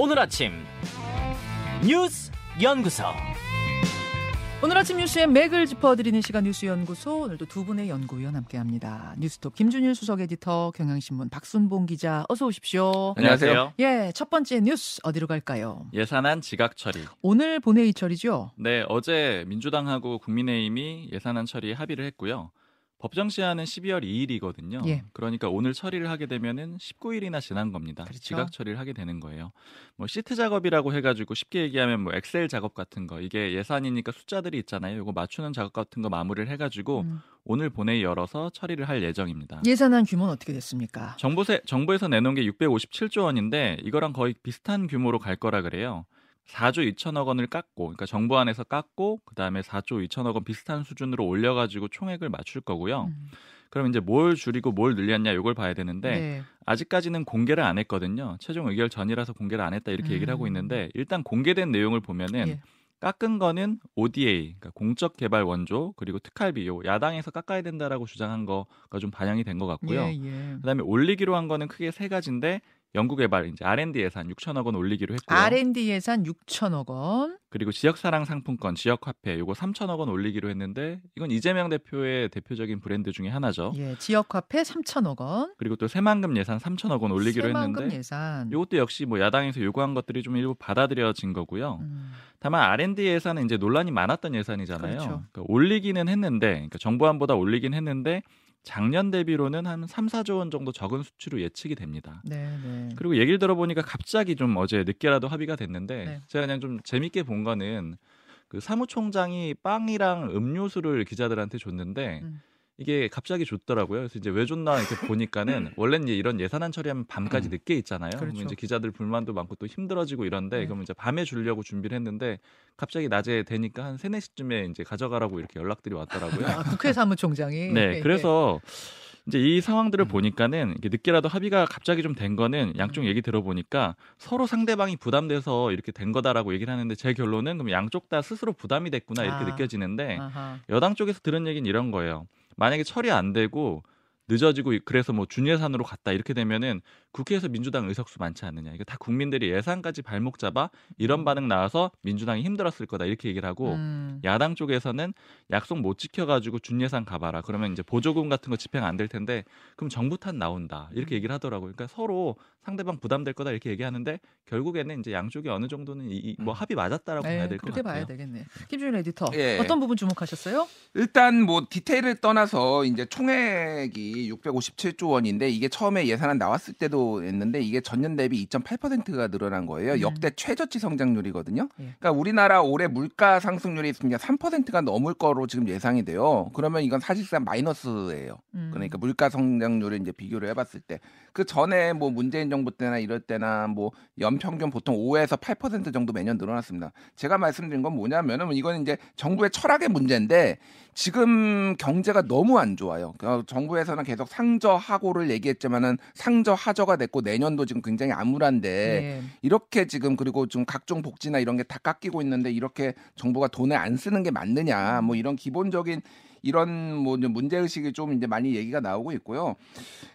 오늘 아침 뉴스 연구소. 오늘 아침 뉴스의 맥을 짚어드리는 시간 뉴스 연구소 오늘도 두 분의 연구위원 함께합니다. 뉴스톱 김준일 수석 에디터, 경향신문 박순봉 기자, 어서 오십시오. 안녕하세요. 예, 첫 번째 뉴스 어디로 갈까요? 예산안 지각 처리. 오늘 본회의 처리죠. 네, 어제 민주당하고 국민의힘이 예산안 처리에 합의를 했고요. 법정 시한은 12월 2일이거든요. 예. 그러니까 오늘 처리를 하게 되면은 19일이나 지난 겁니다. 그렇죠. 지각 처리를 하게 되는 거예요. 뭐 시트 작업이라고 해가지고 쉽게 얘기하면 뭐 엑셀 작업 같은 거 이게 예산이니까 숫자들이 있잖아요. 이거 맞추는 작업 같은 거 마무리를 해가지고 음. 오늘 본회의 열어서 처리를 할 예정입니다. 예산안 규모는 어떻게 됐습니까? 정부세, 정부에서 내놓은 게 657조 원인데 이거랑 거의 비슷한 규모로 갈 거라 그래요. 4조 2천억 원을 깎고, 그러니까 정부 안에서 깎고, 그 다음에 4조 2천억 원 비슷한 수준으로 올려가지고 총액을 맞출 거고요. 음. 그럼 이제 뭘 줄이고 뭘 늘렸냐 이걸 봐야 되는데 네. 아직까지는 공개를 안 했거든요. 최종 의결 전이라서 공개를 안 했다 이렇게 얘기를 하고 음. 있는데 일단 공개된 내용을 보면은 예. 깎은 거는 ODA, 그러니까 공적 개발 원조 그리고 특활비 요 야당에서 깎아야 된다라고 주장한 거가 좀 반영이 된 것 같고요. 예, 예. 그다음에 올리기로 한 거는 크게 세 가지인데 연구개발 이제 R&D 예산 6천억 원 올리기로 했고요. R&D 예산 6천억 원. 그리고 지역사랑 상품권, 지역화폐 요거 3천억 원 올리기로 했는데 이건 이재명 대표의 대표적인 브랜드 중에 하나죠. 예, 지역화폐 3천억 원. 그리고 또 새만금 예산 3천억 원 올리기로 새만금 했는데 예산. 이것도 역시 뭐 야당에서 요구한 것들이 좀 일부 받아들여진 거고요. 음. 다만 R&D 예산은 이제 논란이 많았던 예산이잖아요. 그렇죠. 그러니까 올리기는 했는데, 그러니까 정부안보다 올리긴 했는데 작년 대비로는 한 3, 4조 원 정도 적은 수치로 예측이 됩니다. 네, 네. 그리고 얘기를 들어보니까 갑자기 좀 어제 늦게라도 합의가 됐는데 네. 제가 그냥 좀 재밌게 본 거는 그 사무총장이 빵이랑 음료수를 기자들한테 줬는데 음. 이게 갑자기 줬더라고요. 그래서 이제 왜 줬나 이렇게 보니까는 원래는 이제 이런 예산안 처리하면 밤까지 늦게 있잖아요. 음. 그렇죠. 이제 기자들 불만도 많고 또 힘들어지고 이런데 네. 그럼 이제 밤에 주려고 준비를 했는데 갑자기 낮에 되니까 한 3, 4시쯤에 이제 가져가라고 이렇게 연락들이 왔더라고요. 아, 국회 사무총장이. 네, 그래서 이제 이 상황들을 음. 보니까는 이게 늦게라도 합의가 갑자기 좀 된 거는 양쪽 음. 얘기 들어보니까 서로 상대방이 부담돼서 이렇게 된 거다라고 얘기를 하는데 제 결론은 그럼 양쪽 다 스스로 부담이 됐구나 이렇게 아. 느껴지는데 아하. 여당 쪽에서 들은 얘기는 이런 거예요. 만약에 처리 안 되고 늦어지고 그래서 뭐 준예산으로 갔다 이렇게 되면은 국회에서 민주당 의석수 많지 않느냐. 이거 다 국민들이 예산까지 발목 잡아 이런 반응 나와서 민주당이 힘들었을 거다 이렇게 얘기를 하고 음. 야당 쪽에서는 약속 못 지켜가지고 준예산 가봐라. 그러면 이제 보조금 같은 거 집행 안 될 텐데 그럼 정부 탓 나온다. 이렇게 얘기를 하더라고요. 그러니까 서로 상대방 부담될 거다 이렇게 얘기하는데 결국에는 이제 양쪽이 어느 정도는 이, 이- 뭐 합의 맞았다라고 네, 봐야 될것 그렇게 같아요. 봐야 되겠네. 김준일 에디터. 예. 어떤 부분 주목하셨어요? 일단 뭐 디테일을 떠나서 이제 총액이 657조 원인데 이게 처음에 예산안 나왔을 때도 했는데 이게 전년 대비 2.8%가 늘어난 거예요. 음. 역대 최저치 성장률이거든요. 예. 그러니까 우리나라 올해 물가 상승률이 지금 3%가 넘을 거로 지금 예상이 돼요. 그러면 이건 사실상 마이너스예요. 음. 그러니까 물가 성장률을 이제 비교를 해봤을 때 그 전에 뭐 문재인 정부 때나 이럴 때나 뭐 연평균 보통 5에서 8% 정도 매년 늘어났습니다. 제가 말씀드린 건 뭐냐면은 이건 이제 정부의 철학의 문제인데 지금 경제가 너무 안 좋아요. 어, 정부에서는 계속 상저하고를 얘기했지만은 상저하저가 됐고 내년도 지금 굉장히 암울한데 예. 이렇게 지금 그리고 좀 각종 복지나 이런 게 다 깎이고 있는데 이렇게 정부가 돈을 안 쓰는 게 맞느냐 뭐 이런 기본적인 이런 뭐 문제 의식이 좀 이제 많이 얘기가 나오고 있고요.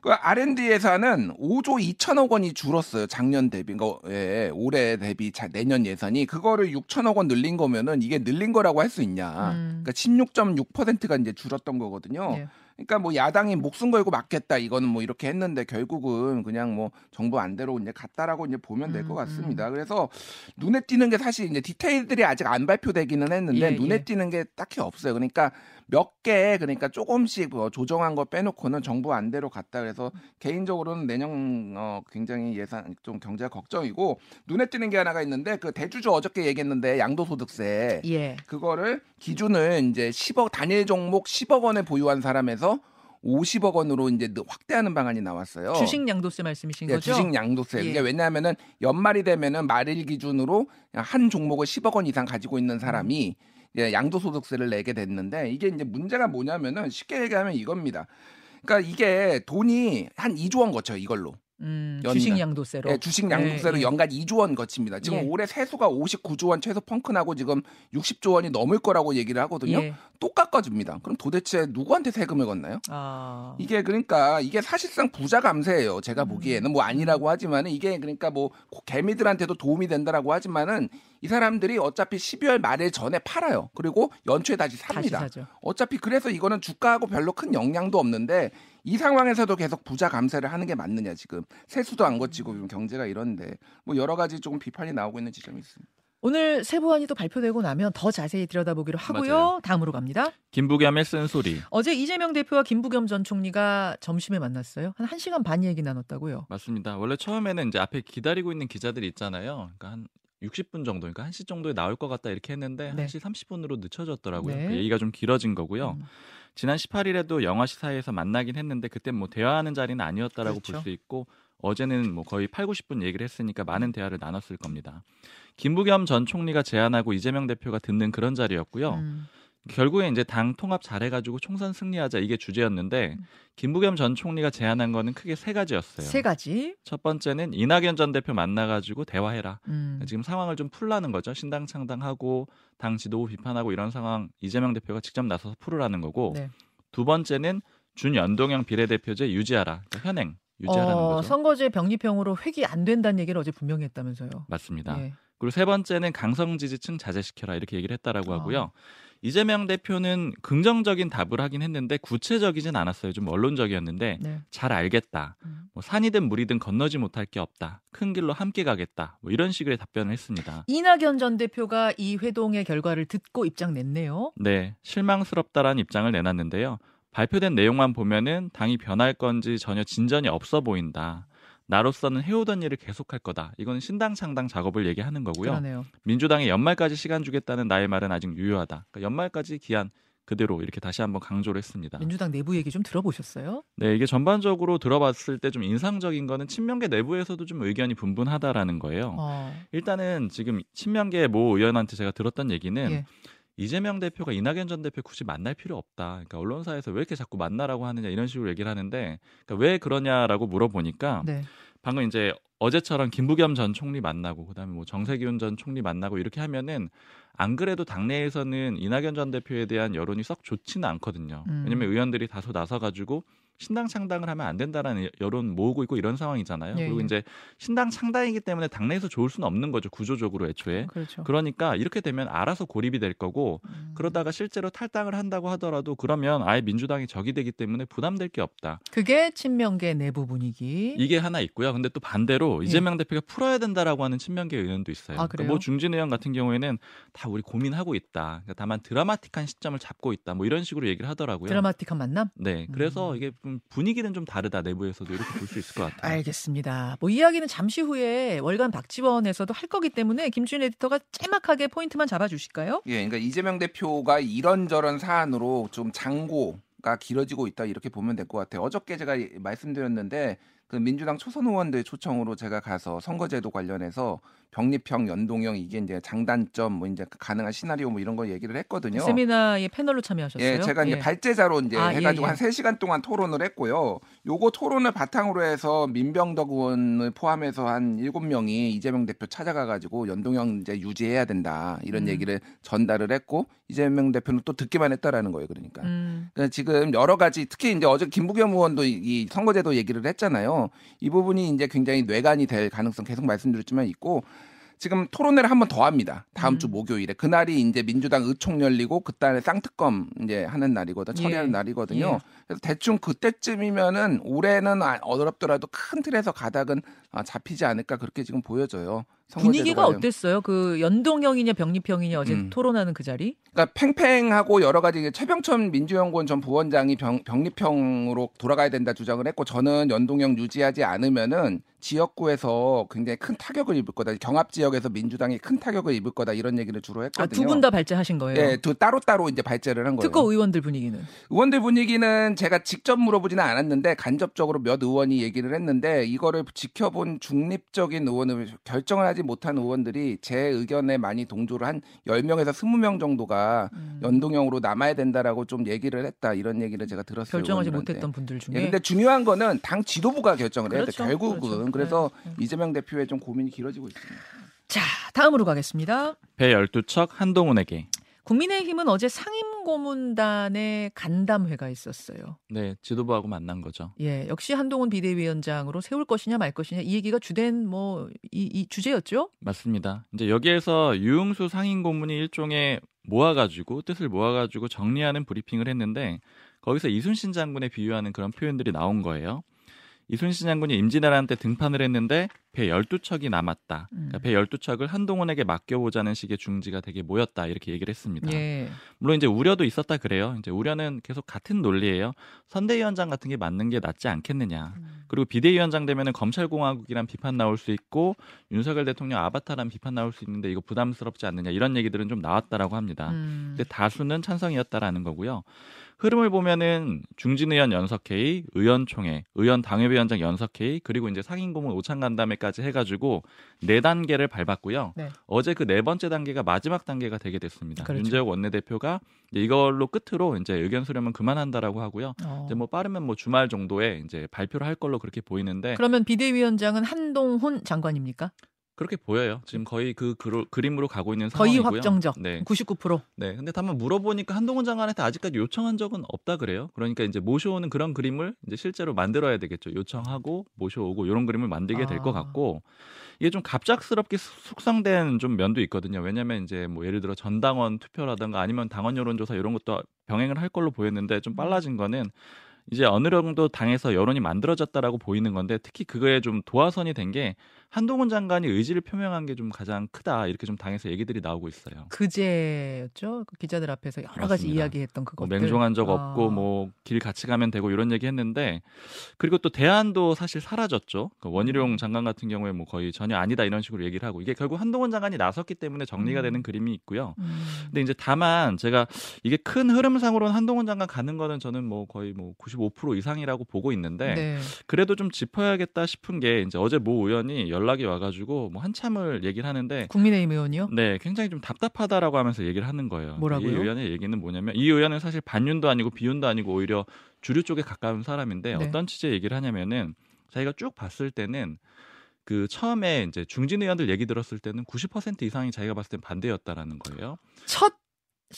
그 R&D 예산은 5조 2천억 원이 줄었어요. 작년 대비, 거 예, 올해 대비 자, 내년 예산이 그거를 6천억 원 늘린 거면은 이게 늘린 거라고 할 수 있냐? 음. 그러니까 16.6%가 이제 줄었던 거거든요. 예. 그러니까 뭐 야당이 목숨 걸고 맞겠다 이거는 뭐 이렇게 했는데 결국은 그냥 뭐 정부 안대로 이제 갔다라고 이제 보면 될것 음, 같습니다. 그래서 눈에 띄는 게 사실 이제 디테일들이 아직 안 발표되기는 했는데 예, 눈에 예. 띄는 게 딱히 없어요. 그러니까 몇 개 그러니까 조금씩 뭐 조정한 거 빼놓고는 정부 안대로 갔다 그래서 개인적으로는 내년 어 굉장히 예산 좀 경제가 걱정이고 눈에 띄는 게 하나가 있는데 그 대주주 어저께 얘기했는데 양도소득세 예. 그거를 기준을 이제 10억 단일 종목 10억 원을 보유한 사람에서 50억 원으로 이제 확대하는 방안이 나왔어요. 주식 양도세 말씀이신 예, 거죠? 주식 양도세. 예. 이게 왜냐하면은 연말이 되면은 말일 기준으로 한 종목을 10억 원 이상 가지고 있는 사람이 예, 양도소득세를 내게 됐는데 이게 이제 문제가 뭐냐면은 쉽게 얘기하면 이겁니다. 그러니까 이게 돈이 한 2조 원 거쳐요 이걸로. 음. 주식 양도세로. 예, 주식 양도세로 예, 예. 연간 2조 원 거칩니다. 지금 예. 올해 세수가 59조 원 최소 펑크나고 지금 60조 원이 넘을 거라고 얘기를 하거든요. 예. 또 깎아줍니다. 그럼 도대체 누구한테 세금을 걷나요? 아. 이게 그러니까 이게 사실상 부자 감세예요. 제가 음. 보기에는 뭐 아니라고 하지만은 이게 그러니까 뭐 개미들한테도 도움이 된다라고 하지만은 이 사람들이 어차피 12월 말일 전에 팔아요. 그리고 연초에 다시 다시 삽니다. 사죠. 어차피 그래서 이거는 주가하고 별로 큰 영향도 없는데 이 상황에서도 계속 부자 감세를 하는 게 맞느냐 지금 세수도 안 거치고 지금 경제가 이런데 뭐 여러 가지 조금 비판이 나오고 있는 지점이 있습니다. 오늘 세부안이 또 발표되고 나면 더 자세히 들여다보기로 하고요. 맞아요. 다음으로 갑니다. 김부겸의 쓴소리. 어제 이재명 대표와 김부겸 전 총리가 점심에 만났어요. 한 1시간 반 얘기 나눴다고요. 맞습니다. 원래 처음에는 이제 앞에 기다리고 있는 기자들이 있잖아요. 그러니까 한 60분 정도, 그러니까 1시 정도에 나올 것 같다 이렇게 했는데 네. 1시 30분으로 늦춰졌더라고요. 네. 그러니까 얘기가 좀 길어진 거고요. 음. 지난 18일에도 영화 시사회에서 만나긴 했는데 그때 뭐 대화하는 자리는 아니었다라고 그렇죠. 볼수 있고 어제는 뭐 거의 8, 90분 얘기를 했으니까 많은 대화를 나눴을 겁니다. 김부겸 전 총리가 제안하고 이재명 대표가 듣는 그런 자리였고요. 음. 결국에 이제 당 통합 잘해가지고 총선 승리하자 이게 주제였는데 음. 김부겸 전 총리가 제안한 거는 크게 세 가지였어요. 세 가지. 첫 번째는 이낙연 전 대표 만나가지고 대화해라. 음. 지금 상황을 좀 풀라는 거죠. 신당 창당하고 당 지도부 비판하고 이런 상황 이재명 대표가 직접 나서서 풀으라는 거고 네. 두 번째는 준연동형 비례대표제 유지하라. 그러니까 현행 유지하라는 어, 거죠. 선거제 병립형으로 획이 안 된다는 얘기를 어제 분명히 했다면서요. 맞습니다. 예. 그리고 세 번째는 강성 지지층 자제시켜라 이렇게 얘기를 했다라고 아. 하고요. 이재명 대표는 긍정적인 답을 하긴 했는데 구체적이진 않았어요. 좀 원론적이었는데 네. 잘 알겠다. 음. 뭐 산이든 물이든 건너지 못할 게 없다. 큰 길로 함께 가겠다. 뭐 이런 식의 답변을 했습니다. 이낙연 전 대표가 이 회동의 결과를 듣고 입장 냈네요. 네, 실망스럽다라는 입장을 내놨는데요. 발표된 내용만 보면은 당이 변할 건지 전혀 진전이 없어 보인다. 나로서는 해오던 일을 계속할 거다. 이건 신당 창당 작업을 얘기하는 거고요. 그러네요. 민주당이 연말까지 시간 주겠다는 나의 말은 아직 유효하다. 그러니까 연말까지 기한 그대로 이렇게 다시 한번 강조를 했습니다. 민주당 내부 얘기 좀 들어보셨어요? 네, 이게 전반적으로 들어봤을 때 좀 인상적인 거는 친명계 내부에서도 좀 의견이 분분하다라는 거예요. 어. 일단은 지금 친명계 모 의원한테 제가 들었던 얘기는 예. 이재명 대표가 이낙연 전 대표 굳이 만날 필요 없다. 그러니까 언론사에서 왜 이렇게 자꾸 만나라고 하느냐 이런 식으로 얘기를 하는데 그러니까 왜 그러냐라고 물어보니까 네. 방금 이제 어제처럼 김부겸 전 총리 만나고 그다음에 뭐 정세균 전 총리 만나고 이렇게 하면은 안 그래도 당내에서는 이낙연 전 대표에 대한 여론이 썩 좋지는 않거든요. 음. 왜냐면 의원들이 다소 나서 가지고 신당 창당을 하면 안 된다라는 여론 모으고 있고 이런 상황이잖아요. 예, 그리고 예. 이제 신당 창당이기 때문에 당내에서 좋을 수는 없는 거죠. 구조적으로 애초에. 그렇죠. 그러니까 이렇게 되면 알아서 고립이 될 거고 음. 그러다가 실제로 탈당을 한다고 하더라도 그러면 아예 민주당이 적이 되기 때문에 부담될 게 없다. 그게 친명계 내부 분위기. 이게 하나 있고요. 근데 또 반대로 이재명 대표가 풀어야 된다라고 하는 친명계 의원도 있어요. 아, 그러니까? 뭐 중진 의원 같은 경우에는 다 우리 고민하고 있다. 그러니까 다만 드라마틱한 시점을 잡고 있다. 뭐 이런 식으로 얘기를 하더라고요. 드라마틱한 만남? 네, 그래서 음. 이게 좀 분위기는 좀 다르다 내부에서도 이렇게 볼 수 있을 것 같아요. 알겠습니다. 뭐 이야기는 잠시 후에 월간 박지원에서도 할 거기 때문에 김준 에디터가 짤막하게 포인트만 잡아주실까요? 예, 그러니까 이재명 대표가 이런저런 사안으로 좀 장고가 길어지고 있다 이렇게 보면 될 것 같아요. 어저께 제가 말씀드렸는데 그 민주당 초선 의원들 초청으로 제가 가서 선거제도 관련해서 병립형, 연동형 이게 이제 장단점 뭐 이제 가능한 시나리오 뭐 이런 거 얘기를 했거든요. 세미나에 패널로 참여하셨어요? 예, 제가 이제 예. 발제자로 이제 아, 예, 해가지고 예. 한 3시간 동안 토론을 했고요. 요거 토론을 바탕으로 해서 민병덕 의원을 포함해서 한 7명이 이재명 대표 찾아가 가지고 연동형 이제 유지해야 된다. 이런 음. 얘기를 전달을 했고, 이재명 대표는 또 듣기만 했다라는 거예요. 그러니까. 음, 그러니까 지금 여러 가지 특히 이제 어제 김부겸 의원도 이- 이 선거제도 얘기를 했잖아요. 이 부분이 이제 굉장히 뇌관이 될 가능성 계속 말씀드렸지만 있고 지금 토론회를 한 번 더 합니다. 다음 주 음. 목요일에 그날이 이제 민주당 의총 열리고 그날에 쌍특검 이제 하는 날이거든 처리하는 예. 날이거든요. 예. 그래서 대충 그때쯤이면은 올해는 아- 어렵더라도 큰 틀에서 가닥은 아, 잡히지 않을까 그렇게 지금 보여져요. 분위기가 관련. 어땠어요? 그 연동형이냐 병립형이냐 어제 음. 토론하는 그 자리? 그러니까 팽팽하고 여러 가지 최병천 민주연구원 전 부원장이 병, 병립형으로 돌아가야 된다 주장을 했고 저는 연동형 유지하지 않으면은 지역구에서 굉장히 큰 타격을 입을 거다. 경합 지역에서 민주당이 큰 타격을 입을 거다 이런 얘기를 주로 했거든요. 아, 두분 다 발제하신 거예요. 예, 두 따로 따로 이제 발제를 한 거예요. 특허 의원들 분위기는 의원들 분위기는 제가 직접 물어보지는 않았는데 간접적으로 몇 의원이 얘기를 했는데 이거를 지켜본 중립적인 의원을 결정을 하지 못한 의원들이 제 의견에 많이 동조를 한 10명에서 20명 정도가 음. 연동형으로 남아야 된다라고 좀 얘기를 했다. 이런 얘기를 제가 들었어요. 결정하지 의원들한테. 못했던 분들 중에 예, 근데 중요한 거는 당 지도부가 결정을 해야 돼. 그렇죠, 결국은 그렇죠. 그래서 네. 이재명 대표의 좀 고민이 길어지고 있습니다. 자 다음으로 가겠습니다. 배 12척 한동훈에게. 국민의힘은 어제 상임고문단의 간담회가 있었어요. 네, 지도부하고 만난 거죠. 예, 역시 한동훈 비대위원장으로 세울 것이냐 말 것이냐 이 얘기가 주된 뭐이 이 주제였죠. 맞습니다. 이제 여기에서 유흥수 상임 고문이 일종의 모아가지고 뜻을 모아가지고 정리하는 브리핑을 했는데 거기서 이순신 장군에 비유하는 그런 표현들이 나온 거예요. 이순신 장군이 임진왜란때 등판을 했는데 배 12척이 남았다. 그러니까 배 12척을 한동훈에게 맡겨보자는 식의 중지가 되게 모였다. 이렇게 얘기를 했습니다. 예. 물론 이제 우려도 있었다 그래요. 이제 우려는 계속 같은 논리예요. 선대위원장 같은 게 맞는 게 낫지 않겠느냐. 그리고 비대위원장 되면은 검찰공화국이란 비판 나올 수 있고 윤석열 대통령 아바타란 비판 나올 수 있는데 이거 부담스럽지 않느냐 이런 얘기들은 좀 나왔다라고 합니다. 음. 근데 다수는 찬성이었다라는 거고요. 흐름을 보면은 중진 의원 연석회의, 의원총회, 의원 당협위원장 연석회의, 그리고 이제 상임고문 오찬 간담회까지 해가지고 네 단계를 밟았고요. 네. 어제 그 네 번째 단계가 마지막 단계가 되게 됐습니다. 그렇죠. 윤재욱 원내대표가 이걸로 끝으로 이제 의견 수렴은 그만한다라고 하고요. 어. 이제 뭐 빠르면 뭐 주말 정도에 이제 발표를 할 걸로 그렇게 보이는데 그러면 비대위원장은 한동훈 장관입니까? 그렇게 보여요. 지금 거의 그 그로, 그림으로 가고 있는 거의 상황이고요. 확정적. 네. 99%. 네. 근데 다만 물어보니까 한동훈 장관한테 아직까지 요청한 적은 없다 그래요. 그러니까 이제 모셔오는 그런 그림을 이제 실제로 만들어야 되겠죠. 요청하고 모셔오고 이런 그림을 만들게 될것 아. 같고 이게 좀 갑작스럽게 숙성된 좀 면도 있거든요. 왜냐하면 이제 뭐 예를 들어 전당원 투표라든가 아니면 당원 여론조사 이런 것도 병행을 할 걸로 보였는데 좀 빨라진 거는 이제 어느 정도 당에서 여론이 만들어졌다라고 보이는 건데 특히 그거에 좀 도화선이 된게 한동훈 장관이 의지를 표명한 게 좀 가장 크다 이렇게 좀 당에서 얘기들이 나오고 있어요. 그제였죠. 그 기자들 앞에서 여러 가지 맞습니다. 이야기했던 뭐 그것들. 맹종한 적 아. 없고 뭐 길 같이 가면 되고 이런 얘기 했는데 그리고 또 대안도 사실 사라졌죠. 그 음. 원희룡 장관 같은 경우에 뭐 거의 전혀 아니다 이런 식으로 얘기를 하고 이게 결국 한동훈 장관이 나섰기 때문에 정리가 음. 되는 그림이 있고요. 음. 근데 이제 다만 제가 이게 큰 흐름상으로는 한동훈 장관 가는 거는 저는 뭐 거의 뭐 95% 이상이라고 보고 있는데 네. 그래도 좀 짚어야겠다 싶은 게 이제 어제 모 의원이 연락이 와가지고 뭐 한참을 얘기를 하는데 국민의힘 의원이요? 네, 굉장히 좀 답답하다라고 하면서 얘기를 하는 거예요. 뭐라고요? 이 의원의 얘기는 뭐냐면 이 의원은 사실 반윤도 아니고 비윤도 아니고 오히려 주류 쪽에 가까운 사람인데 네. 어떤 취지의 얘기를 하냐면은 자기가 쭉 봤을 때는 그 처음에 이제 중진 의원들 얘기 들었을 때는 90% 이상이 자기가 봤을 땐 반대였다라는 거예요. 첫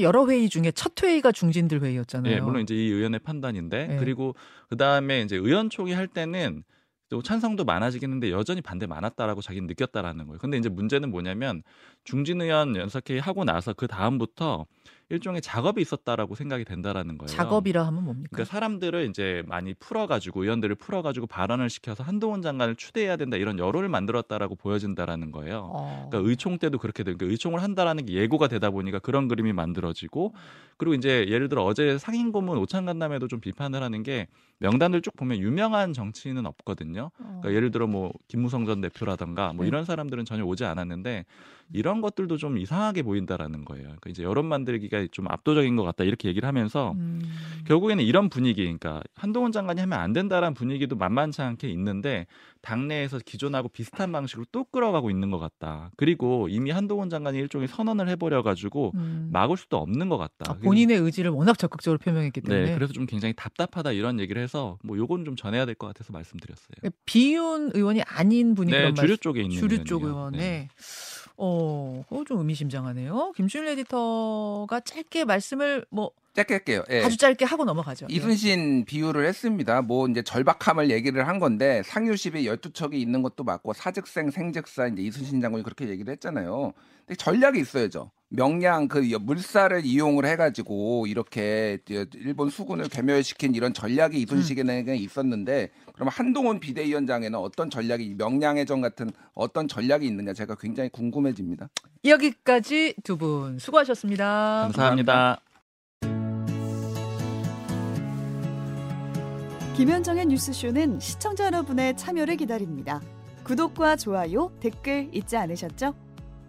여러 회의 중에 첫 회의가 중진들 회의였잖아요. 예, 물론 이제 이 의원의 판단인데 네. 그리고 그 다음에 이제 의원총회 할 때는 또 찬성도 많아지겠는데 여전히 반대 많았다라고 자기는 느꼈다라는 거예요. 근데 이제 문제는 뭐냐면 중진 의원 연석회의 하고 나서 그 다음부터 일종의 작업이 있었다라고 생각이 된다라는 거예요. 작업이라 하면 뭡니까? 그러니까 사람들을 이제 많이 풀어가지고 의원들을 풀어가지고 발언을 시켜서 한동훈 장관을 추대해야 된다 이런 여론을 만들었다라고 보여진다라는 거예요. 어. 그러니까 의총 때도 그렇게 되고 그러니까 의총을 한다라는 게 예고가 되다 보니까 그런 그림이 만들어지고 그리고 이제 예를 들어 어제 상임고문 오찬간담회도 좀 비판을 하는 게 명단들 쭉 보면 유명한 정치인은 없거든요. 어. 그러니까 예를 들어 뭐 김무성 전 대표라든가 뭐 네. 이런 사람들은 전혀 오지 않았는데 이런 것들도 좀 이상하게 보인다라는 거예요. 그러니까 이제 여론 만들기가 좀 압도적인 것 같다 이렇게 얘기를 하면서 음. 결국에는 이런 분위기, 그러니까 한동훈 장관이 하면 안 된다라는 분위기도 만만치 않게 있는데 당내에서 기존하고 비슷한 방식으로 또 끌어가고 있는 것 같다. 그리고 이미 한동훈 장관이 일종의 선언을 해버려 가지고 음. 막을 수도 없는 것 같다. 아, 본인의 의지를 워낙 적극적으로 표명했기 때문에 네, 그래서 좀 굉장히 답답하다 이런 얘기를 해서 뭐 요건 좀 전해야 될 것 같아서 말씀드렸어요. 비윤 의원이 아닌 분이 네, 주류 말- 쪽에 있는 주류 쪽 의원이요. 의원에 네. 어, 그거 좀 의미심장하네요. 김준일 에디터가 짧게 말씀을 뭐 짧게 할게요. 예. 아주 짧게 하고 넘어가죠. 예. 이순신 비유를 했습니다. 뭐 이제 절박함을 얘기를 한 건데 상유십에 12척이 있는 것도 맞고 사직생 생직사 이제 이순신 장군이 그렇게 얘기를 했잖아요. 근데 전략이 있어야죠. 명량 그 물살을 이용을 해가지고 이렇게 일본 수군을 괴멸시킨 이런 전략이 이순신에게 있었는데 그럼 한동훈 비대위원장에는 어떤 전략이 명량해전 같은 어떤 전략이 있느냐 제가 굉장히 궁금해집니다. 여기까지 두 분 수고하셨습니다. 감사합니다. 김현정의 뉴스쇼는 시청자 여러분의 참여를 기다립니다. 구독과 좋아요, 댓글 잊지 않으셨죠?